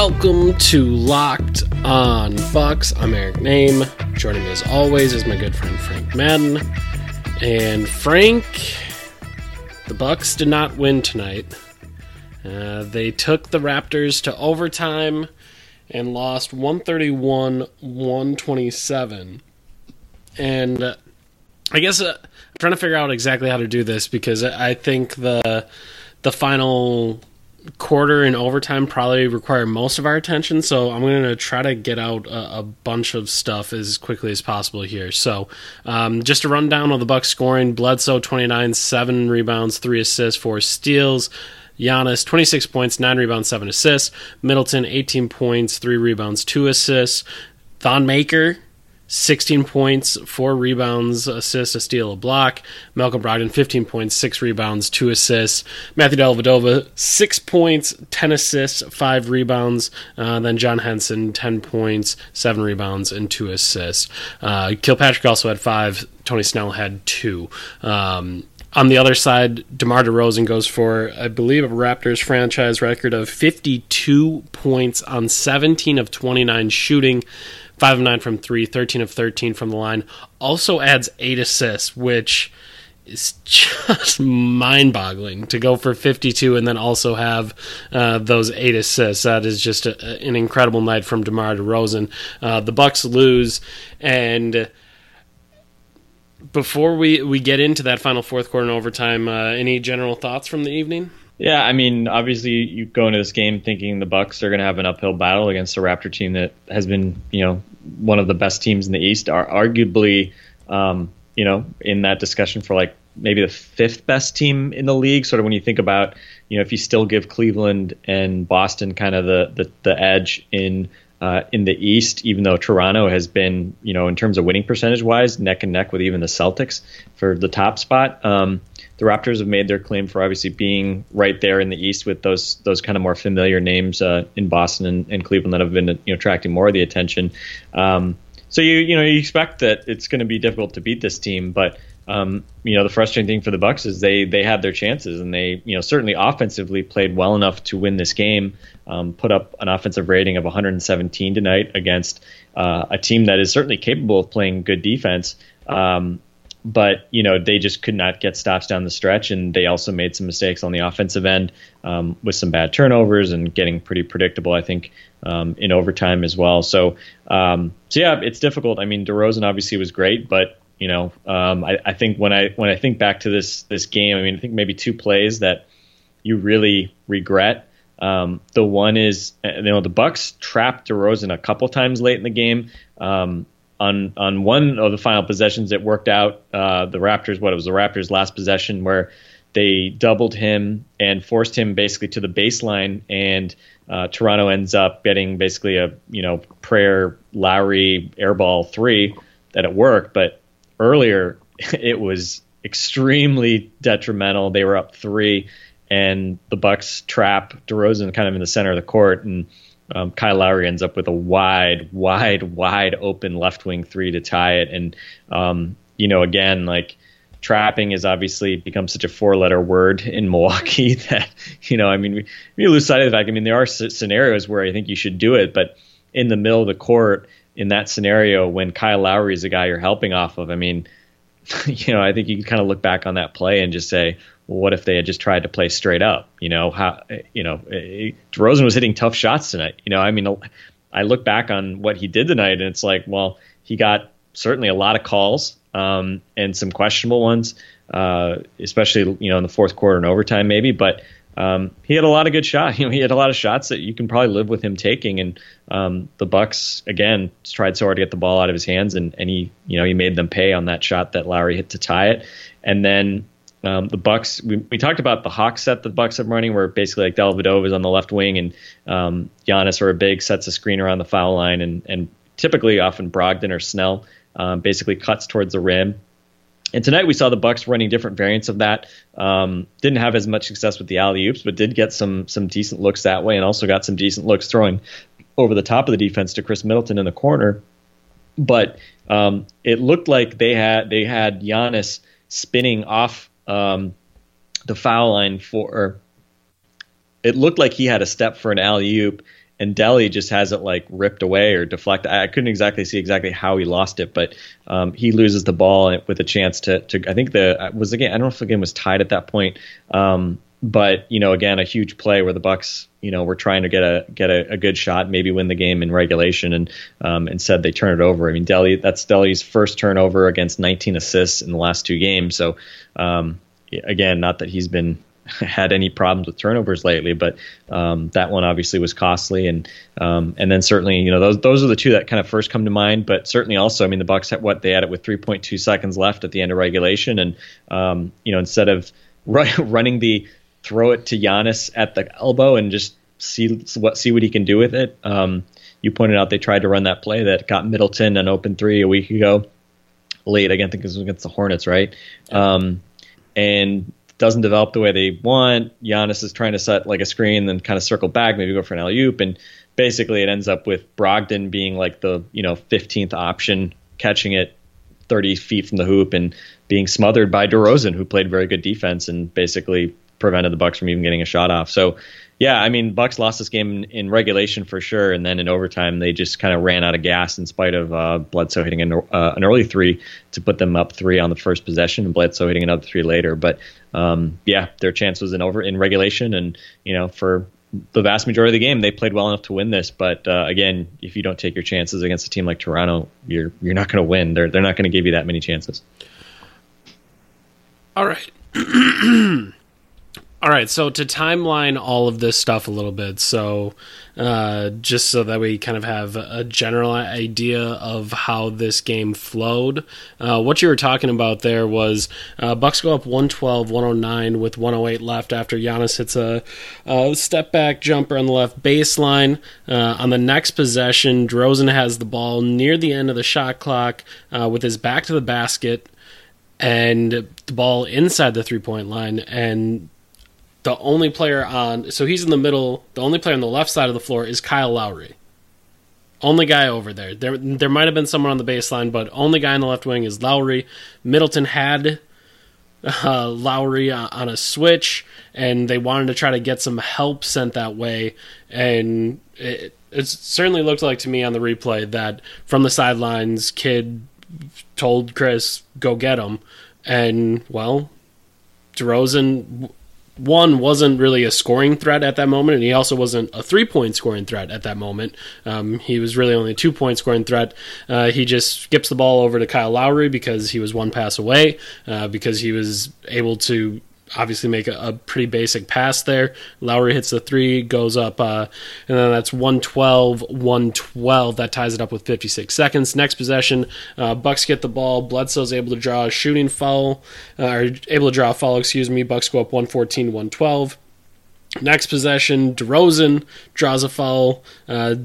Welcome to Locked On Bucks. I'm Eric Nehm. Joining me as always is my good friend Frank Madden. And Frank, the Bucks did not win tonight. Uh, they took the Raptors to overtime and lost 131-127. And uh, I guess uh, I'm trying to figure out exactly how to do this because I think the the final quarter and overtime probably require most of our attention. So I'm going to try to get out a, a bunch of stuff as quickly as possible here. So um, just a rundown of the Bucks scoring: Bledsoe 29, seven rebounds, three assists, four steals. Giannis, 26 points, 9 rebounds, 7 assists. Middleton, 18 points, 3 rebounds, 2 assists. Thon Maker, 16 points, 4 rebounds, assist, a steal, a block. Malcolm Brogdon, 15 points, 6 rebounds, 2 assists. Matthew Dellavedova, 6 points, 10 assists, 5 rebounds. Uh, then John Henson, 10 points, 7 rebounds, and 2 assists. Uh, Kilpatrick also had 5. Tony Snell had 2. Um, on the other side, DeMar DeRozan goes for, I believe, a Raptors franchise record of 52 points on 17 of 29 shooting, 5 of 9 from 3, 13 of 13 from the line. Also adds 8 assists, which is just mind boggling to go for 52 and then also have uh, those 8 assists. That is just a, an incredible night from DeMar DeRozan. Uh, the Bucks lose, and before we, we get into that final fourth quarter and overtime, uh, any general thoughts from the evening? Yeah, I mean, obviously, you go into this game thinking the Bucks are going to have an uphill battle against a Raptor team that has been, you know, one of the best teams in the East, are arguably, um, you know, in that discussion for like maybe the fifth best team in the league. Sort of when you think about, you know, if you still give Cleveland and Boston kind of the the, the edge in uh, in the East, even though Toronto has been, you know, in terms of winning percentage wise, neck and neck with even the Celtics for the top spot. Um, the Raptors have made their claim for obviously being right there in the East with those those kind of more familiar names uh, in Boston and, and, Cleveland that have been you know attracting more of the attention. Um, so you you know you expect that it's going to be difficult to beat this team, but um, you know the frustrating thing for the Bucks is they they had their chances and they you know certainly offensively played well enough to win this game, um, put up an offensive rating of 117 tonight against uh, a team that is certainly capable of playing good defense. Um, but you know they just could not get stops down the stretch, and they also made some mistakes on the offensive end um, with some bad turnovers and getting pretty predictable. I think um, in overtime as well. So um, so yeah, it's difficult. I mean, DeRozan obviously was great, but you know um, I, I think when I when I think back to this this game, I mean I think maybe two plays that you really regret. Um, the one is you know the Bucks trapped DeRozan a couple times late in the game. Um, on on one of the final possessions, it worked out. Uh, the Raptors, what it was the Raptors' last possession, where they doubled him and forced him basically to the baseline, and uh, Toronto ends up getting basically a you know prayer Lowry airball three that it worked, but earlier it was extremely detrimental. They were up three, and the Bucks trap DeRozan kind of in the center of the court, and um, Kyle Lowry ends up with a wide, wide, wide open left wing three to tie it. And, um, you know, again, like trapping has obviously become such a four letter word in Milwaukee that, you know, I mean, we, we lose sight of the fact. I mean, there are scenarios where I think you should do it, but in the middle of the court, in that scenario, when Kyle Lowry is the guy you're helping off of, I mean, you know, I think you can kind of look back on that play and just say, well, what if they had just tried to play straight up? You know, how, you know, DeRozan was hitting tough shots tonight. You know, I mean, I look back on what he did tonight and it's like, well, he got certainly a lot of calls um, and some questionable ones, uh, especially, you know, in the fourth quarter and overtime maybe, but um, he had a lot of good shots. You know, he had a lot of shots that you can probably live with him taking. And um, the Bucks again tried so hard to get the ball out of his hands, and, and he you know he made them pay on that shot that Lowry hit to tie it. And then um, the Bucks, we, we, talked about the Hawk set the Bucks have running, where basically like Dellavedova is on the left wing and um, Giannis or a big sets a screen around the foul line, and, and typically often Brogdon or Snell um, basically cuts towards the rim. And tonight we saw the Bucks running different variants of that. Um, didn't have as much success with the alley oops, but did get some some decent looks that way, and also got some decent looks throwing over the top of the defense to Khris Middleton in the corner. But um, it looked like they had they had Giannis spinning off um, the foul line for. It looked like he had a step for an alley oop, and Delly just has it like ripped away or deflected. I couldn't exactly see exactly how he lost it, but um, he loses the ball with a chance to. to I think the was again. I don't know if the game was tied at that point, um, but you know, again, a huge play where the Bucks, you know, were trying to get a get a, a good shot, maybe win the game in regulation, and um, instead they turn it over. I mean, Delly that's Delly's first turnover against 19 assists in the last two games. So um, again, not that he's been had any problems with turnovers lately, but um, that one obviously was costly, and um, and then certainly you know those those are the two that kind of first come to mind. But certainly also, I mean, the Bucks had what they had it with 3.2 seconds left at the end of regulation, and um, you know instead of running the throw it to Giannis at the elbow and just see what see what he can do with it. Um, you pointed out they tried to run that play that got Middleton an open three a week ago, late. Again, I think it was against the Hornets, right? Um, and doesn't develop the way they want. Giannis is trying to set like a screen, then kind of circle back, maybe go for an alley oop, and basically it ends up with Brogdon being like the you know 15th option, catching it 30 feet from the hoop and being smothered by DeRozan, who played very good defense and basically prevented the Bucks from even getting a shot off. So yeah, I mean, Bucks lost this game in, regulation for sure, and then in overtime they just kind of ran out of gas in spite of uh, Bledsoe hitting an, uh, an, early three to put them up three on the first possession, and Bledsoe hitting another three later. But um, yeah, their chance was in over in regulation, and you know for the vast majority of the game they played well enough to win this. But uh, again, if you don't take your chances against a team like Toronto, you're you're not going to win. They're they're not going to give you that many chances. All right. All right, so to timeline all of this stuff a little bit, so uh, just so that we kind of have a general idea of how this game flowed, uh, what you were talking about there was uh, Bucks go up 112, 109 with 108 left after Giannis hits a, a step back jumper on the left baseline. Uh, on the next possession, DeRozan has the ball near the end of the shot clock uh, with his back to the basket and the ball inside the three point line and the only player on so he's in the middle. The only player on the left side of the floor is Kyle Lowry. Only guy over there. There there might have been someone on the baseline, but only guy on the left wing is Lowry. Middleton had uh, Lowry on a switch, and they wanted to try to get some help sent that way. And it, it certainly looked like to me on the replay that from the sidelines, Kidd told Khris "Go get him," and well, DeRozan one wasn't really a scoring threat at that moment, and he also wasn't a three point scoring threat at that moment. Um, he was really only a two point scoring threat. Uh, he just skips the ball over to Kyle Lowry because he was one pass away, uh, because he was able to obviously make a, a, pretty basic pass there. Lowry hits the three, goes up, uh, and then that's 112, 112. That ties it up with 56 seconds. Next possession, uh, Bucks get the ball. Bledsoe's able to draw a shooting foul, uh, or able to draw a foul, excuse me. Bucks go up 114, 112. Next possession, DeRozan draws a foul. Uh,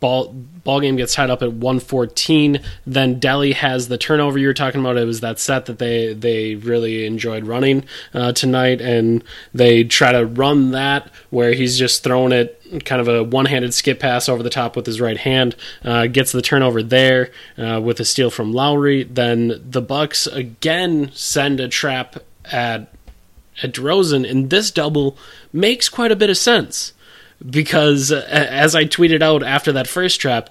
ball ball game gets tied up at 114 then delly has the turnover you were talking about. It was that set that they they really enjoyed running uh, tonight and they try to run that where he's just throwing it kind of a one-handed skip pass over the top with his right hand uh, gets the turnover there uh, with a steal from lowry. Then the bucks again send a trap at at DeRozan, and this double makes quite a bit of sense because uh, as I tweeted out after that first trap,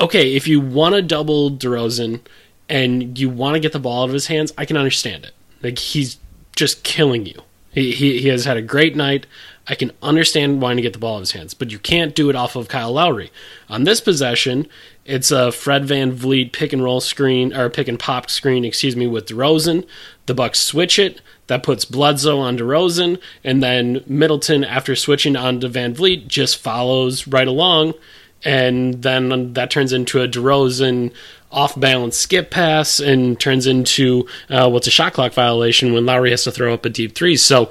okay, if you want to double DeRozan and you want to get the ball out of his hands, I can understand it. Like he's just killing you. He, he, he has had a great night. I can understand wanting to get the ball out of his hands, but you can't do it off of Kyle Lowry. On this possession, it's a Fred VanVleet pick and roll screen or pick and pop screen, excuse me, with DeRozan. The Bucks switch it. That puts Bledsoe on DeRozan, and then Middleton, after switching on to VanVleet, just follows right along, and then that turns into a DeRozan off balance skip pass and turns into uh, what's a shot clock violation when Lowry has to throw up a deep three. So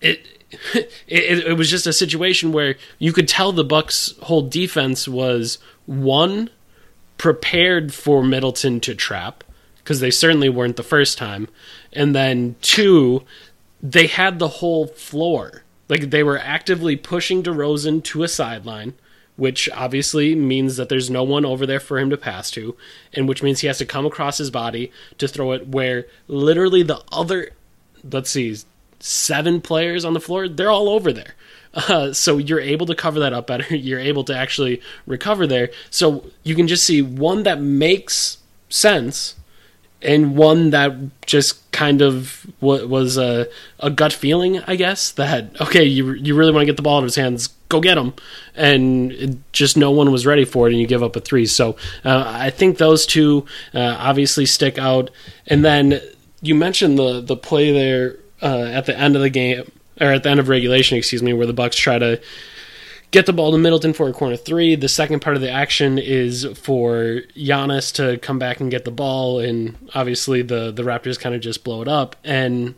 it. It, it was just a situation where you could tell the Bucks' whole defense was one prepared for Middleton to trap because they certainly weren't the first time, and then two, they had the whole floor. Like they were actively pushing DeRozan to a sideline, which obviously means that there's no one over there for him to pass to, and which means he has to come across his body to throw it where literally the other, let's see, seven players on the floor, they're all over there. Uh, so you're able to cover that up better. You're able to actually recover there. So you can just see one that makes sense and one that just kind of was a, a gut feeling, I guess, that, okay, you, you really want to get the ball out of his hands, go get him. And just no one was ready for it, and you give up a three. So uh, I think those two uh, obviously stick out. And then you mentioned the, the play there uh, at the end of the game, or at the end of regulation, excuse me, where the Bucks try to get the ball to Middleton for a corner three. The second part of the action is for Giannis to come back and get the ball, and obviously the the Raptors kind of just blow it up. And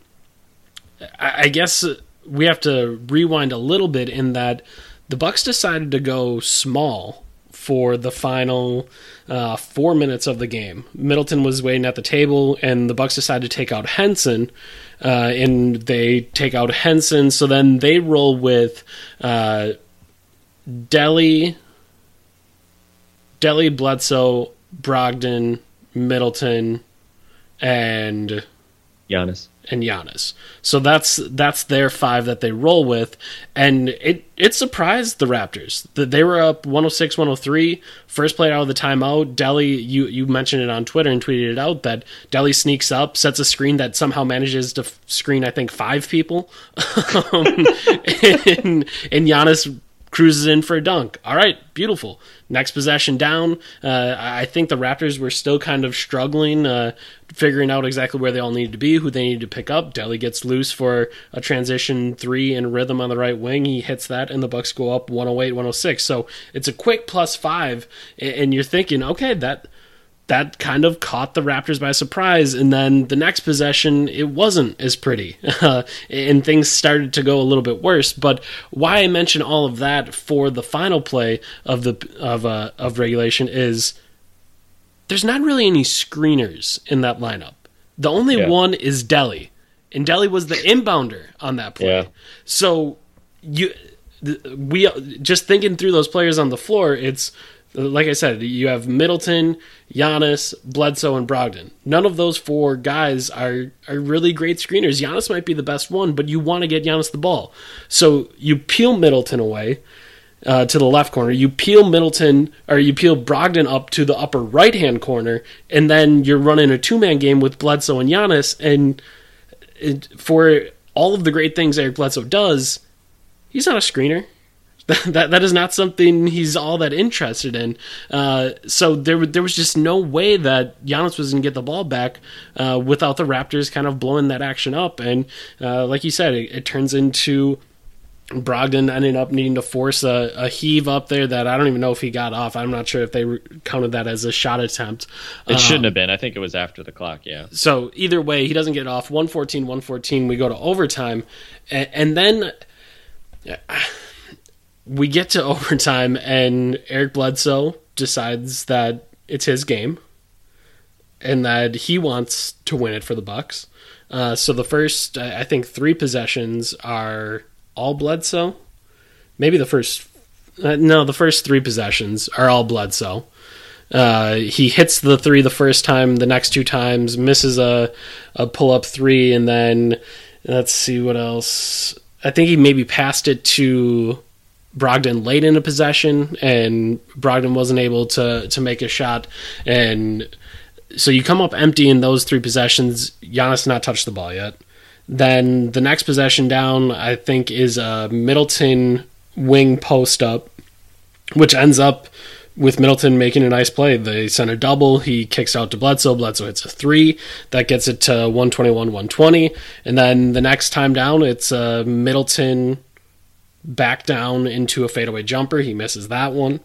I, I guess we have to rewind a little bit in that the Bucks decided to go small for the final uh, four minutes of the game. Middleton was waiting at the table, and the Bucks decided to take out Henson, uh, and they take out Henson. So then they roll with uh, Delly, Delly, Bledsoe, Brogdon, Middleton, and Giannis and Giannis. So that's that's their five that they roll with, and it it surprised the Raptors that they were up 106 103 first play out of the timeout. Delly, you you mentioned it on Twitter and tweeted it out that Delly sneaks up, sets a screen that somehow manages to screen I think five people, um, and and Giannis cruises in for a dunk. All right, beautiful. Next possession down. Uh, I think the Raptors were still kind of struggling, uh, figuring out exactly where they all needed to be, who they needed to pick up. Delly gets loose for a transition three in rhythm on the right wing. He hits that, and the Bucks go up 108, 106. So it's a quick plus five, and you're thinking, okay, that that kind of caught the Raptors by surprise. And then the next possession, it wasn't as pretty, uh, and things started to go a little bit worse. But why I mention all of that for the final play of the of uh, of regulation is there's not really any screeners in that lineup. The only yeah. one is Delly, and Delly was the inbounder on that play. Yeah. So you we just thinking through those players on the floor, it's like I said, you have Middleton, Giannis, Bledsoe, and Brogdon. None of those four guys are are really great screeners. Giannis might be the best one, but you want to get Giannis the ball. So you peel Middleton away uh, to the left corner. You peel Middleton or you peel Brogdon up to the upper right hand corner, and then you're running a two man game with Bledsoe and Giannis. And it, for all of the great things Eric Bledsoe does, he's not a screener. that that is not something he's all that interested in. Uh, so there there was just no way that Giannis was going to get the ball back uh, without the Raptors kind of blowing that action up. And uh, like you said, it, it, turns into Brogdon ending up needing to force a, a, heave up there that I don't even know if he got off. I'm not sure if they counted that as a shot attempt. It um, shouldn't have been. I think it was after the clock. Yeah. So either way, he doesn't get off. 114, 114. We go to overtime, and, and then we get to overtime, and Eric Bledsoe decides that it's his game, and that he wants to win it for the Bucks. Uh, so the first, I think, three possessions are all Bledsoe. Maybe the first, uh, no, the first three possessions are all Bledsoe. Uh, he hits the three the first time, the next two times misses a a pull up three, and then let's see what else. I think he maybe passed it to Brogdon late in a possession, and Brogdon wasn't able to to make a shot, and so you come up empty in those three possessions. Giannis not touched the ball yet. Then the next possession down, I think, is a Middleton wing post up, which ends up with Middleton making a nice play. They send a double. He kicks out to Bledsoe. Bledsoe hits a three. That gets it to 121 120. And then the next time down, it's uh, Middleton back down into a fadeaway jumper. He misses that one.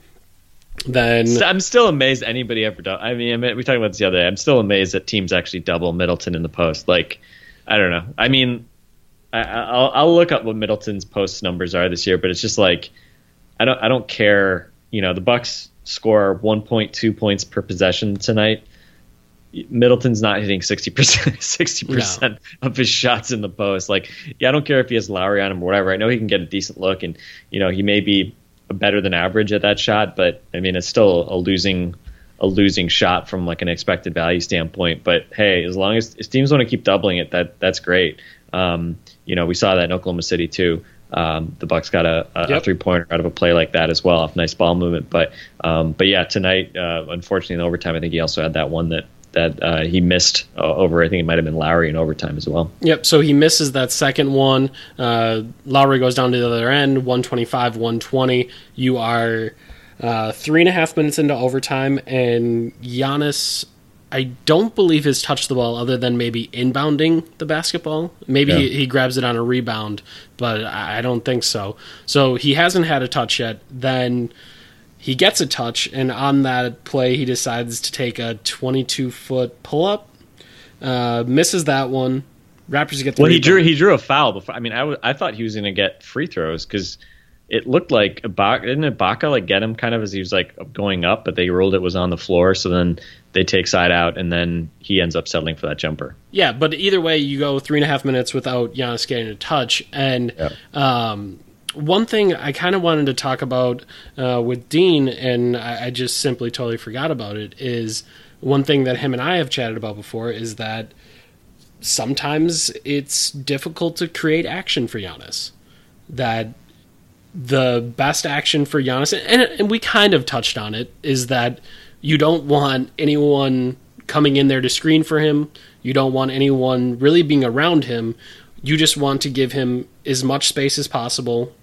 Then I'm still amazed anybody ever. I mean, we talked about this the other day. I'm still amazed that teams actually double Middleton in the post. Like, I don't know. I mean, I, will I'll look up what Middleton's post numbers are this year, but it's just like I don't I don't care. You know, the Bucks score 1.2 points per possession tonight. Middleton's not hitting 60%, 60% no. of his shots in the post. Like, yeah, I don't care if he has Lowry on him or whatever. I know he can get a decent look and, you know, he may be better than average at that shot, but I mean, it's still a losing, a losing shot from like an expected value standpoint. But hey, as long as, teams want to keep doubling it, that that's great. Um, you know, we saw that in Oklahoma City too. Um, the Bucks got a, a, yep. a three pointer out of a play like that as well, off nice ball movement. But um, but yeah, tonight, uh, unfortunately, in overtime, I think he also had that one that that uh, he missed uh, over. I think it might have been Lowry in overtime as well. Yep. So he misses that second one. Uh, Lowry goes down to the other end, 125, 120. You are uh, three and a half minutes into overtime, and Giannis I don't believe has touched the ball other than maybe inbounding the basketball. Maybe yeah. he, he, grabs it on a rebound, but I don't think so. So he hasn't had a touch yet. Then he gets a touch, and on that play, he decides to take a 22 foot pull up, uh, misses that one. Raptors get the well. Rebound. He drew he drew a foul before. I mean, I, w- I thought he was going to get free throws because it looked like Ibaka, didn't Ibaka like get him kind of as he was like going up, but they ruled it was on the floor. So then they take side out, and then he ends up settling for that jumper. Yeah, but either way, you go three and a half minutes without Giannis getting a touch. And yeah. um, one thing I kind of wanted to talk about uh, with Dean, and I, I just simply totally forgot about it, is one thing that him and I have chatted about before is that sometimes it's difficult to create action for Giannis. That the best action for Giannis, and, and we kind of touched on it, is that you don't want anyone coming in there to screen for him. You don't want anyone really being around him. You just want to give him as much space as possible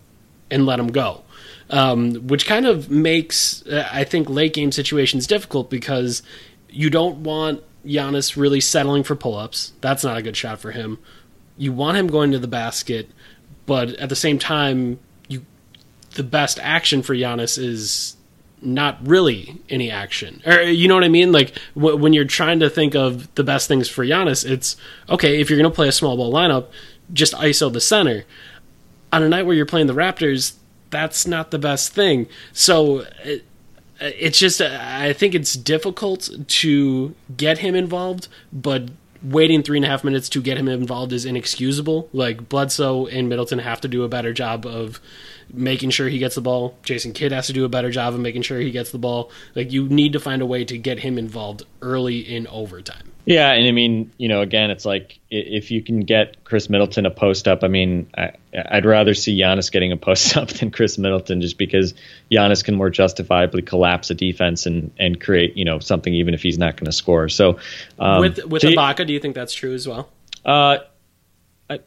and let him go. Um, which kind of makes, uh, I think, late game situations difficult because you don't want Giannis really settling for pull ups. That's not a good shot for him. You want him going to the basket, but at the same time, you the best action for Giannis is not really any action. Or you know what I mean? Like when you're trying to think of the best things for Giannis, it's okay if you're going to play a small ball lineup, just ISO the center. On a night where you're playing the Raptors, that's not the best thing. So it, it's just I think it's difficult to get him involved, but waiting three and a half minutes to get him involved is inexcusable. Like Bledsoe and Middleton have to do a better job of making sure he gets the ball. Jason Kidd has to do a better job of making sure he gets the ball. Like you need to find a way to get him involved early in overtime. Yeah, and I mean, you know, again, it's like if you can get Khris Middleton a post up. I mean, I, would rather see Giannis getting a post up than Khris Middleton, just because Giannis can more justifiably collapse a defense and and create you know something even if he's not going to score. So um, with with so Ibaka, do you think that's true as well? Uh,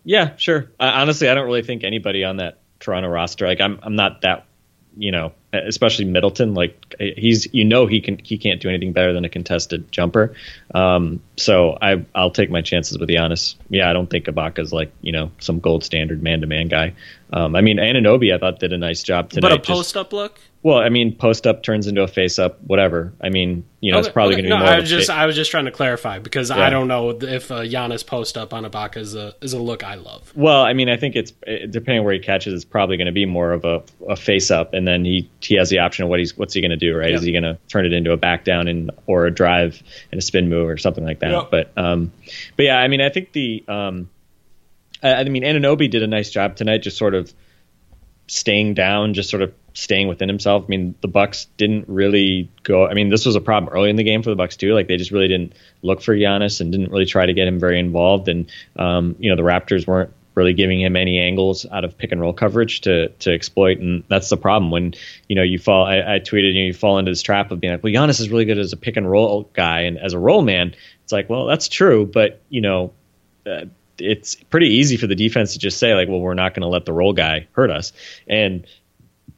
yeah, sure. honestly, I don't really think anybody on that Toronto roster. Like I'm I'm not that you know, especially Middleton. Like he's you know he can he can't do anything better than a contested jumper. Um, so I I'll take my chances with Giannis. Yeah, I don't think Ibaka's like you know some gold standard man to man guy. Um, I mean Anunoby I thought did a nice job tonight. But a post up look. Well, I mean, post up turns into a face up, whatever. I mean, you know, okay, it's probably okay. going to be no, more. I was just, I was just trying to clarify because yeah. I don't know if uh, Giannis post up on Ibaka is a is a look I love. Well, I mean, I think it's depending on where he catches, it's probably going to be more of a, a face up, and then he he has the option of what he's what's he going to do, right? Yep. Is he going to turn it into a back down and or a drive and a spin move or something like that? Yep. But um, but yeah, I mean, I think the um, I, I mean, Anunoby did a nice job tonight, just sort of staying down, just sort of staying within himself. I mean, the Bucks didn't really go. I mean, this was a problem early in the game for the Bucks too. Like they just really didn't look for Giannis and didn't really try to get him very involved. And um, you know, the Raptors weren't really giving him any angles out of pick and roll coverage to to exploit. And that's the problem when you know you fall. I, I tweeted you, know, you fall into this trap of being like, well, Giannis is really good as a pick and roll guy and as a roll man. It's like, well, that's true, but you know. Uh, it's pretty easy for the defense to just say like, well, we're not going to let the roll guy hurt us. And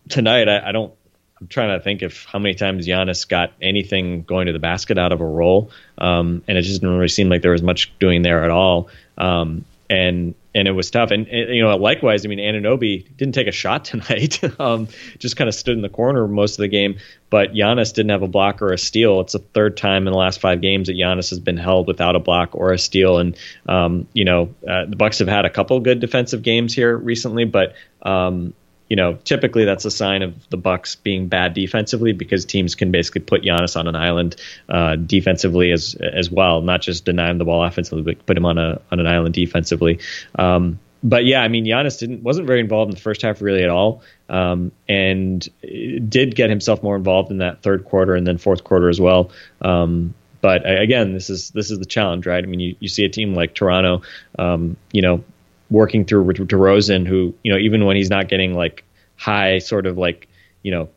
tonight, I, I, don't. I'm trying to think of how many times Giannis got anything going to the basket out of a roll, um, and it just didn't really seem like there was much doing there at all. Um, and and it was tough. And, and, you know, likewise, I mean, Anunoby didn't take a shot tonight. um, just kind of stood in the corner most of the game. But Giannis didn't have a block or a steal. It's the third time in the last five games that Giannis has been held without a block or a steal. And um, you know, uh, the Bucks have had a couple good defensive games here recently, but um, you know, typically that's a sign of the Bucks being bad defensively because teams can basically put Giannis on an island uh, defensively as as well, not just deny him the ball offensively, but put him on a on an island defensively. Um, but yeah, I mean, Giannis didn't wasn't very involved in the first half really at all, um, and did get himself more involved in that third quarter and then fourth quarter as well. Um, but again, this is this is the challenge, right? I mean, you, you see a team like Toronto, um, you know, working through DeRozan, who you know even when he's not getting like high sort of like you know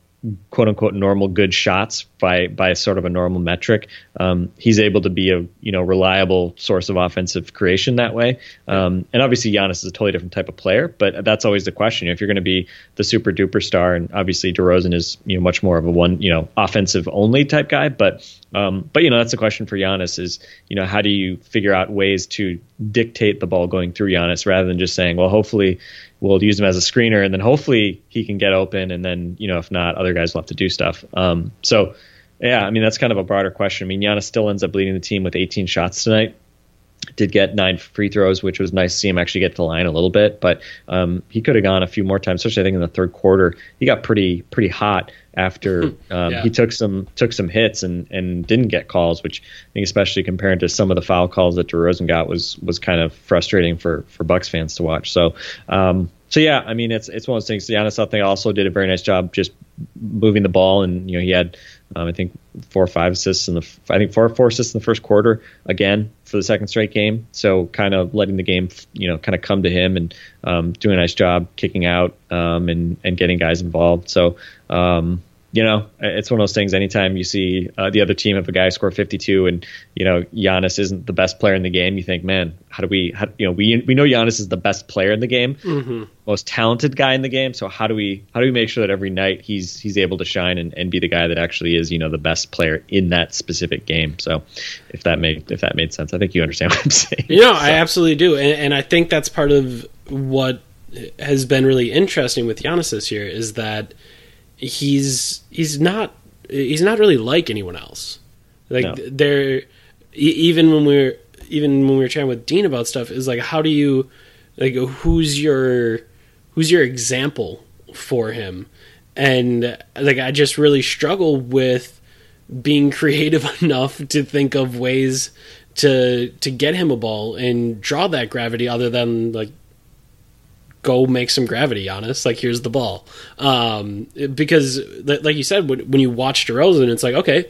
quote unquote normal good shots by by sort of a normal metric. Um, he's able to be a you know reliable source of offensive creation that way. Um, and obviously Giannis is a totally different type of player, but that's always the question. If you're going to be the super duper star, and obviously DeRozan is you know much more of a one you know offensive only type guy, but um, but you know that's the question for Giannis is you know how do you figure out ways to dictate the ball going through Giannis rather than just saying well hopefully we'll use him as a screener, and then hopefully he can get open, and then you know if not, other guys will have to do stuff. Um, so yeah, I mean that's kind of a broader question. I mean Giannis still ends up leading the team with 18 shots tonight. Did get nine free throws, which was nice to see him actually get to the line a little bit, but um, he could have gone a few more times, especially I think in the third quarter. He got pretty pretty hot after um, yeah. he took some took some hits and and didn't get calls, which I think especially compared to some of the foul calls that DeRozan got was was kind of frustrating for for Bucks fans to watch. So um, so yeah, I mean it's it's one of those things. Giannis I think also did a very nice job just moving the ball, and you know he had um, I think four or five assists in the I think four or four assists in the first quarter again for the second straight game. So kind of letting the game you know kind of come to him and um, doing a nice job kicking out um, and and getting guys involved. So um, you know, it's one of those things. Anytime you see uh, the other team have a guy score 52, and you know Giannis isn't the best player in the game, you think, man, how do we, how, you know, we we know Giannis is the best player in the game, mm-hmm. most talented guy in the game. So how do we how do we make sure that every night he's he's able to shine and, and be the guy that actually is, you know, the best player in that specific game? So if that made if that made sense, I think you understand what I'm saying. You know, so. I absolutely do, and, and I think that's part of what has been really interesting with Giannis this year is that he's he's not he's not really like anyone else. Like no. there, even when we are even when we were chatting with Dean about stuff, is like how do you like who's your who's your example for him? And like I just really struggle with being creative enough to think of ways to to get him a ball and draw that gravity other than like go make some gravity on us. Like, here's the ball. Um, because, like you said, when, when you watch DeRozan, it's like, okay,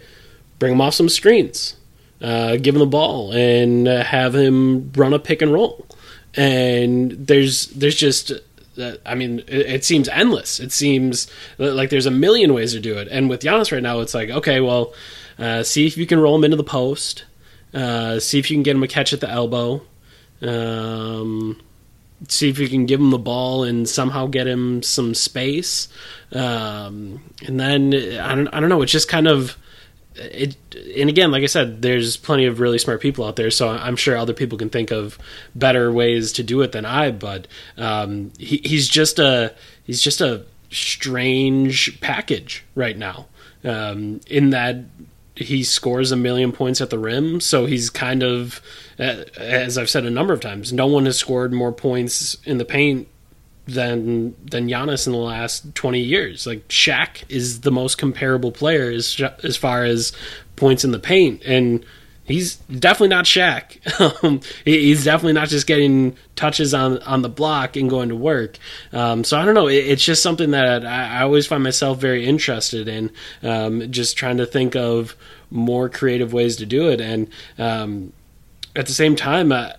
bring him off some screens, uh, give him the ball, and uh, have him run a pick and roll. And there's there's just uh, I mean, it, it, seems endless. It seems like there's a million ways to do it. And with Giannis right now, it's like, okay, well, uh, see if you can roll him into the post. Uh, see if you can get him a catch at the elbow. Um, see if you can give him the ball and somehow get him some space. Um, and then I don't, I don't know. It's just kind of it. And again, like I said, there's plenty of really smart people out there, so I'm sure other people can think of better ways to do it than I. But um, he, he's just a he's just a strange package right now. Um, in that he scores a million points at the rim, so he's kind of, as I've said a number of times, no one has scored more points in the paint than than Giannis in the last twenty years. Like Shaq is the most comparable player as as far as points in the paint, and he's definitely not Shaq. Um, he's definitely not just getting touches on on the block and going to work. Um, so I don't know. it's just something that I, I, always find myself very interested in. Um, just trying to think of more creative ways to do it, and um, at the same time. Uh,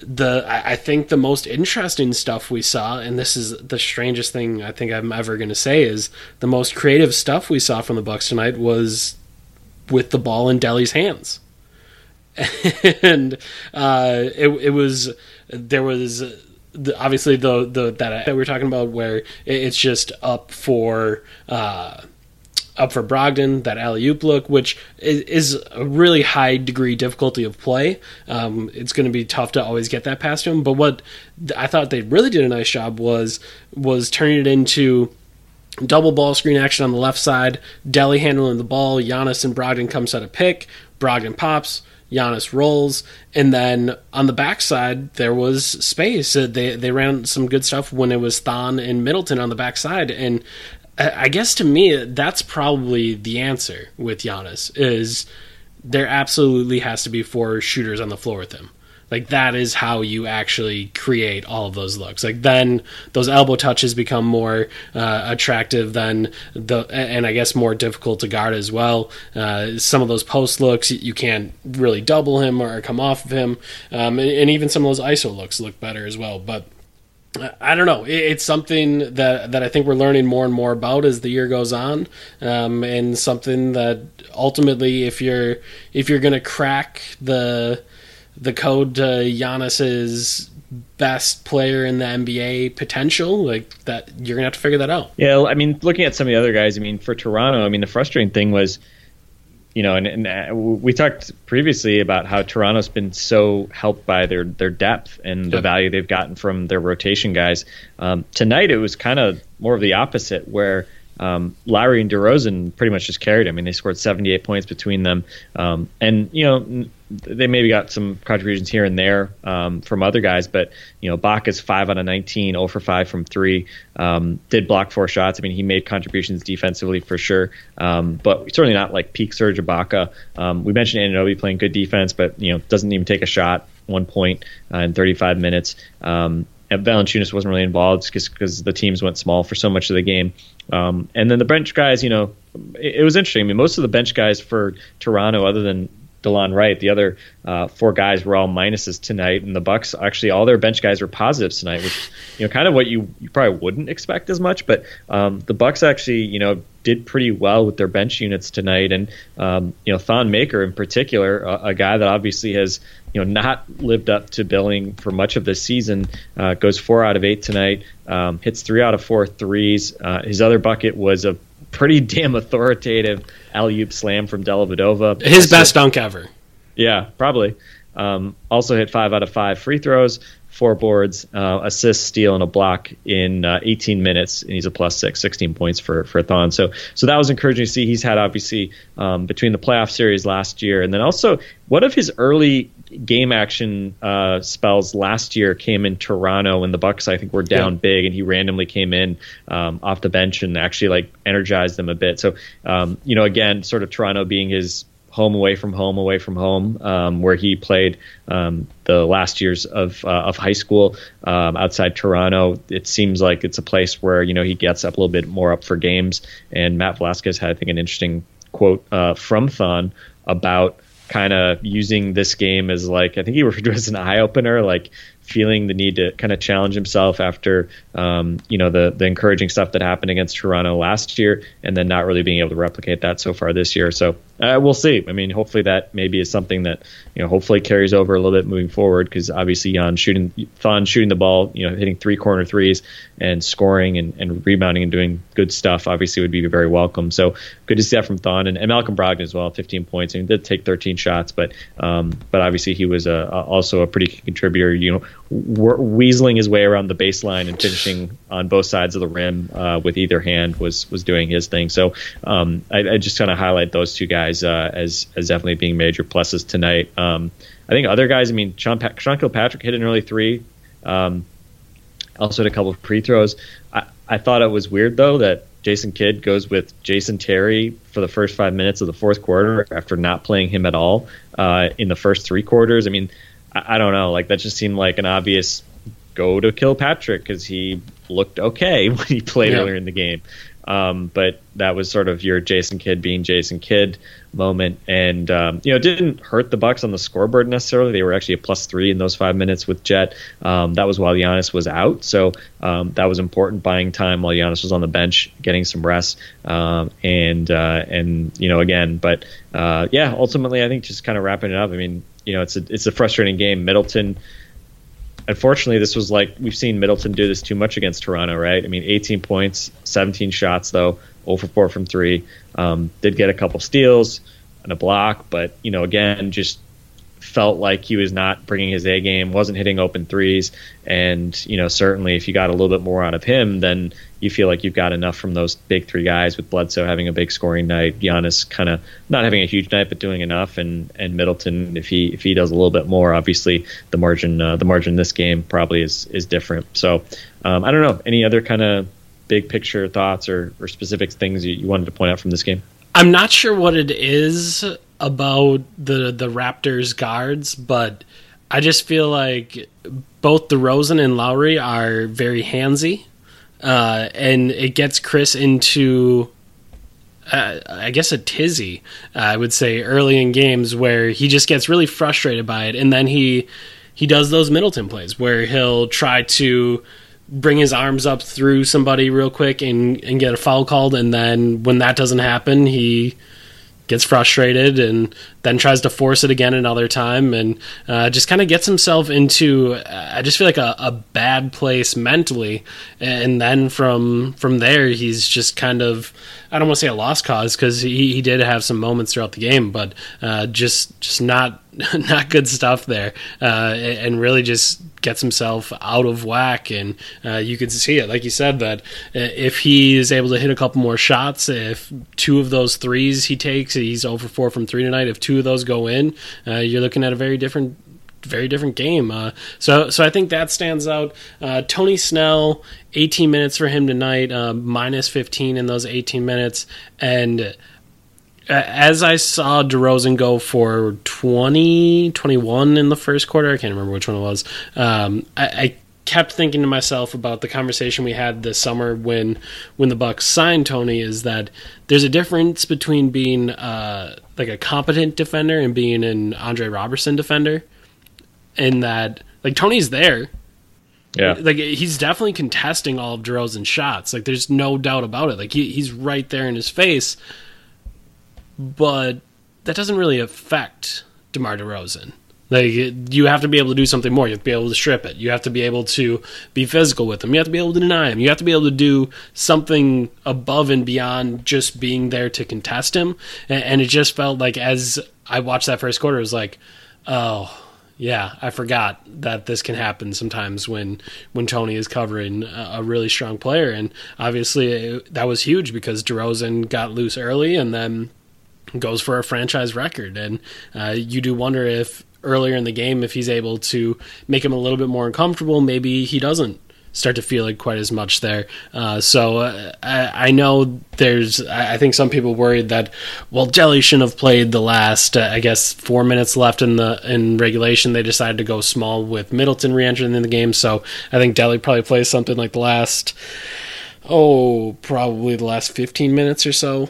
the I think the most interesting stuff we saw, and this is the strangest thing I think I'm ever going to say, is the most creative stuff we saw from the Bucks tonight was with the ball in Delly's hands. and uh, it it was there was the, obviously the the that that we are talking about where it's just up for uh, up for Brogdon, that alley oop look, which is, a really high degree difficulty of play. Um, it's going to be tough to always get that past him. But what I thought they really did a nice job was was turning it into double ball screen action on the left side, Delly handling the ball, Giannis and Brogdon come set a pick, Brogdon pops, Giannis rolls, and then on the backside there was space. Uh, they they ran some good stuff when it was Thon and Middleton on the backside, and I guess to me that's probably the answer with Giannis is there absolutely has to be four shooters on the floor with him. Like that is how you actually create all of those looks. Like then those elbow touches become more uh, attractive than the, and I guess more difficult to guard as well. Uh, some of those post looks you can't really double him or come off of him, um, and, and even some of those ISO looks look better as well. But I don't know. It's something that that I think we're learning more and more about as the year goes on, um, and something that ultimately, if you're if you're going to crack the the code to Giannis's best player in the NBA potential, like that, you're gonna have to figure that out. Yeah, I mean, looking at some of the other guys, I mean, for Toronto, I mean, the frustrating thing was, you know, and, and uh, we talked previously about how Toronto's been so helped by their their depth and the value they've gotten from their rotation guys. Um, tonight, it was kind of more of the opposite, where um, Lowry and DeRozan pretty much just carried. I mean, they scored 78 points between them, um, and you know they maybe got some contributions here and there um, from other guys, but you know Baka's five out of 19, 0 for five from three. Um, did block four shots. I mean, he made contributions defensively for sure, um, but certainly not like peak Serge Ibaka. Um, we mentioned Anunoby playing good defense, but you know doesn't even take a shot. One point uh, in 35 minutes. Um, Valanciunas wasn't really involved because the teams went small for so much of the game. Um, and then the bench guys, you know, it, it, was interesting. I mean, most of the bench guys for Toronto, other than Delon Wright. The other uh, four guys were all minuses tonight, and the Bucks actually all their bench guys were positives tonight, which you know kind of what you, you probably wouldn't expect as much. But um, the Bucks actually you know did pretty well with their bench units tonight, and um, you know Thon Maker in particular, a, a, guy that obviously has you know not lived up to billing for much of this season, uh, goes four out of eight tonight, um, hits three out of four threes. Uh, his other bucket was a pretty damn authoritative alley oop slam from Dellavedova. His best dunk ever. Yeah, probably. Um, also hit five out of five free throws, four boards, uh, assist, steal, and a block in uh, 18 minutes, and he's a plus six, 16 points for for Thon. So so that was encouraging to see. He's had obviously um, between the playoff series last year, and then also one of his early game action uh, spells last year came in Toronto when the Bucks I think were down yeah. big, and he randomly came in um, off the bench and actually like energized them a bit. So um, you know, again, sort of Toronto being his home away from home away from home um, where he played um, the last years of uh, of high school um, outside Toronto. It seems like it's a place where you know he gets up a little bit more up for games. And Matt Velazquez had I think an interesting quote uh, from Thon about kind of using this game as like I think he referred to it as an eye opener, like feeling the need to kind of challenge himself after um, you know the the encouraging stuff that happened against Toronto last year, and then not really being able to replicate that so far this year. So uh, we'll see. I mean, hopefully that maybe is something that you know hopefully carries over a little bit moving forward because obviously Jan shooting Thon shooting the ball, you know, hitting three corner threes and scoring and, and rebounding and doing good stuff obviously would be very welcome. So good to see that from Thon and, and Malcolm Brogdon as well, 15 points. I mean, did take 13 shots, but um, but obviously he was a, a, also a pretty contributor. You know, weaseling his way around the baseline and finishing on both sides of the rim uh, with either hand was was doing his thing. So um, I, I just kind of highlight those two guys uh, as as definitely being major pluses tonight. Um, I think other guys. I mean, Sean, pa- Sean Kilpatrick hit an early three. Um, also had a couple of free throws. I, I thought it was weird though that Jason Kidd goes with Jason Terry for the first five minutes of the fourth quarter after not playing him at all uh, in the first three quarters. I mean, I, I, don't know. Like that just seemed like an obvious go to Kilpatrick because he looked okay when he played yeah. earlier in the game. Um, but that was sort of your Jason Kidd being Jason Kidd moment, and um, you know, didn't hurt the Bucks on the scoreboard necessarily. They were actually a plus three in those five minutes with Jet. Um, that was while Giannis was out, so um, that was important buying time while Giannis was on the bench, getting some rest, um, and uh, and you know, again, but uh, yeah, ultimately, I think just kind of wrapping it up. I mean, you know, it's a it's a frustrating game. Middleton unfortunately, this was like we've seen Middleton do this too much against Toronto, right? I mean, 18 points, 17 shots though, 0 for 4 from three. Um, did get a couple steals and a block, but you know, again, just felt like he was not bringing his A game, wasn't hitting open threes, and you know certainly if you got a little bit more out of him, then you feel like you've got enough from those big three guys with Bledsoe having a big scoring night, Giannis kind of not having a huge night but doing enough, and and Middleton if he if he does a little bit more, obviously the margin uh, the margin in this game probably is is different. So um, I don't know any other kind of big picture thoughts or, or specific things you, you wanted to point out from this game. I'm not sure what it is about the the Raptors guards, but I just feel like both DeRozan and Lowry are very handsy, uh, and it gets Khris into. Uh, I guess a tizzy, uh, I would say, early in games where he just gets really frustrated by it, and then he he does those Middleton plays where he'll try to bring his arms up through somebody real quick and, and get a foul called, and then when that doesn't happen, he gets frustrated and then tries to force it again another time and uh, just kind of gets himself into uh, I just feel like a, a, bad place mentally. And then from from there he's just kind of I don't want to say a lost cause because he, he did have some moments throughout the game but uh, just just not not good stuff there uh, and really just gets himself out of whack and uh, you can see it like you said that uh, if he is able to hit a couple more shots if two of those threes he takes he's over four from three tonight if two of those go in uh, you're looking at a very different very different game. Uh, so so I think that stands out. Uh, Tony Snell, 18 minutes for him tonight, uh, minus 15 in those 18 minutes, and as I saw DeRozan go for 20, 21 in the first quarter, I can't remember which one it was. Um, I, I, kept thinking to myself about the conversation we had this summer when when the Bucks signed Tony. Is that there's a difference between being uh, like a competent defender and being an Andre Roberson defender, in that like Tony's there. Yeah. Like he's definitely contesting all of DeRozan's shots. Like there's no doubt about it. Like he, he's right there in his face but that doesn't really affect DeMar DeRozan. Like you have to be able to do something more. You have to be able to strip it. You have to be able to be physical with him. You have to be able to deny him. You have to be able to do something above and beyond just being there to contest him. And, it just felt like as I watched that first quarter, it was like, oh yeah, I forgot that this can happen sometimes when when Tony is covering a, really strong player. And obviously it, that was huge because DeRozan got loose early, and then goes for a franchise record. And uh, you do wonder if earlier in the game, if he's able to make him a little bit more uncomfortable, maybe he doesn't start to feel it quite as much there. Uh, so uh, I, I, know there's, I think some people worried that, well, Delly shouldn't have played the last, uh, I guess, four minutes left in the in regulation. They decided to go small with Middleton re-entering in the game. So I think Delly probably plays something like the last, oh, probably the last 15 minutes or so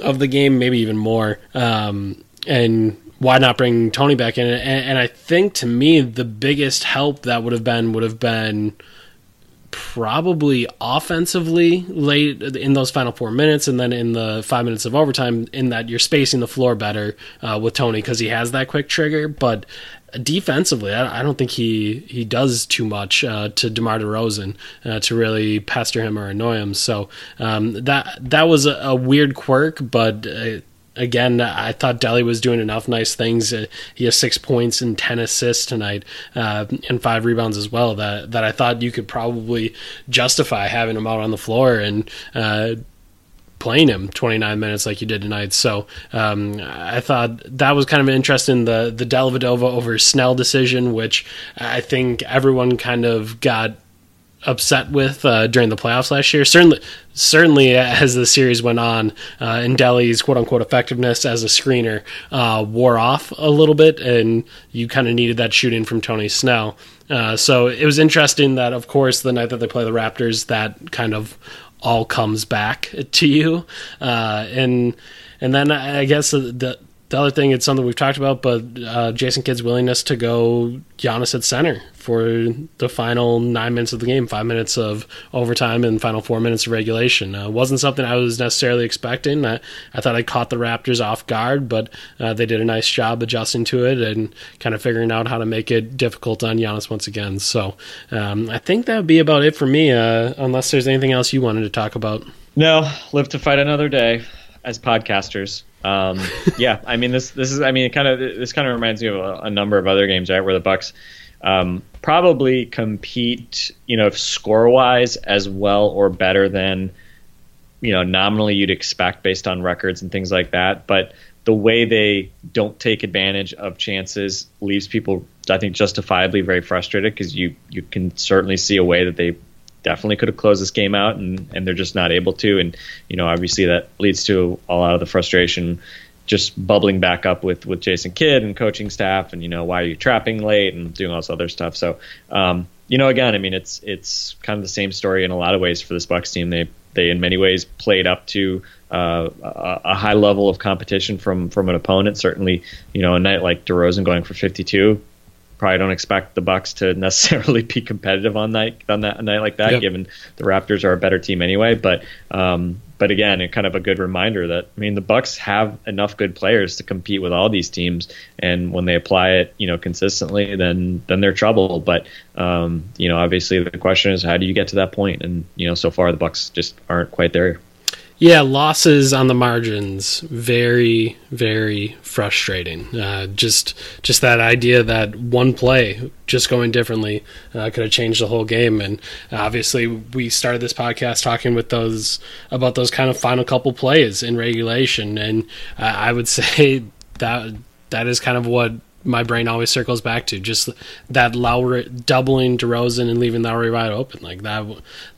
of the game, maybe even more. Um, and why not bring Tony back in? And, and, I think to me, the biggest help that would have been would have been probably offensively late in those final four minutes, and then in the five minutes of overtime, in that you're spacing the floor better uh, with Tony because he has that quick trigger. But defensively, I, don't think he he does too much uh, to Demar Derozan uh, to really pester him or annoy him. So um, that that was a, a weird quirk, but. Uh, again, I thought Delly was doing enough nice things. Uh, he has six points and ten assists tonight, uh, and five rebounds as well. That that I thought you could probably justify having him out on the floor and uh, playing him 29 minutes like you did tonight. So um, I thought that was kind of interesting. The the Dellavedova over Snell decision, which I think everyone kind of got upset with uh, during the playoffs last year. Certainly, certainly as the series went on, uh, and Delly's quote unquote effectiveness as a screener uh, wore off a little bit, and you kind of needed that shooting from Tony Snell. Uh, so it was interesting that, of course, the night that they play the Raptors, that kind of all comes back to you, uh, and and then I guess the the other thing, it's something we've talked about, but uh, Jason Kidd's willingness to go Giannis at center for the final nine minutes of the game, five minutes of overtime, and final four minutes of regulation. Uh, wasn't something I was necessarily expecting. I, I thought I caught the Raptors off guard, but uh, they did a nice job adjusting to it and kind of figuring out how to make it difficult on Giannis once again. So um, I think that would be about it for me, uh, unless there's anything else you wanted to talk about. No, live to fight another day as podcasters. Um, yeah, I mean this this is I mean it kind of this kind of reminds me of a, a, number of other games right where the Bucks um, probably compete you know score wise as well or better than you know nominally you'd expect based on records and things like that, but the way they don't take advantage of chances leaves people I think justifiably very frustrated because you you can certainly see a way that they definitely could have closed this game out, and, and they're just not able to. And you know, obviously that leads to a lot of the frustration just bubbling back up with with Jason Kidd and coaching staff, and you know, why are you trapping late and doing all this other stuff. So, um, you know, again, I mean, it's it's kind of the same story in a lot of ways for this Bucks team. They they in many ways played up to uh, a, a, high level of competition from from an opponent. Certainly, you know, a night like DeRozan going for 52 probably don't expect the Bucks to necessarily be competitive on night on that a night like that, yep. given the Raptors are a better team anyway. But um, but again, it kind of a good reminder that I mean the Bucks have enough good players to compete with all these teams, and when they apply it, you know, consistently, then then they're trouble. But um, you know, obviously the question is how do you get to that point? And you know, so far the Bucks just aren't quite there. Yeah, losses on the margins, very, very frustrating. Uh, just, just that idea that one play just going differently uh, could have changed the whole game. And obviously, we started this podcast talking with those about those kind of final couple plays in regulation, and uh, I would say that that is kind of what my brain always circles back to just that Lowry doubling DeRozan and leaving Lowry wide open like that.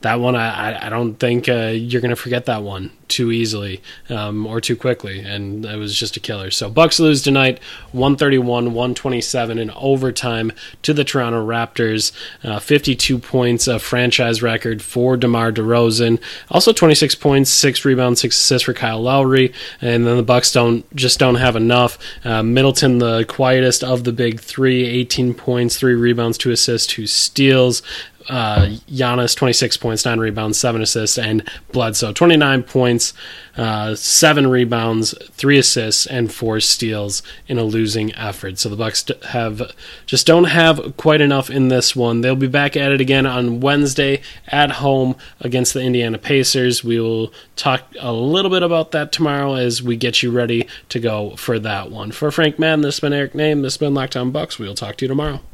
That one, I I don't think uh, you're gonna forget that one too easily um, or too quickly, and it was just a killer. So Bucks lose tonight, 131-127 in overtime to the Toronto Raptors. Uh, 52 points, a franchise record for DeMar DeRozan. Also 26 points, six rebounds, six assists for Kyle Lowry, and then the Bucks don't just don't have enough. Uh, Middleton, the quietest of the big three, 18 points, three rebounds, two assists, two steals uh, Giannis 26 points, 9 rebounds, 7 assists, and Bledsoe 29 points, uh, 7 rebounds, 3 assists, and 4 steals in a losing effort. So the Bucks have just don't have quite enough in this one. They'll be back at it again on Wednesday at home against the Indiana Pacers. We will talk a little bit about that tomorrow as we get you ready to go for that one. For Frank Madden, this has been Eric Nehm, This has been Locked On Bucks. We will talk to you tomorrow.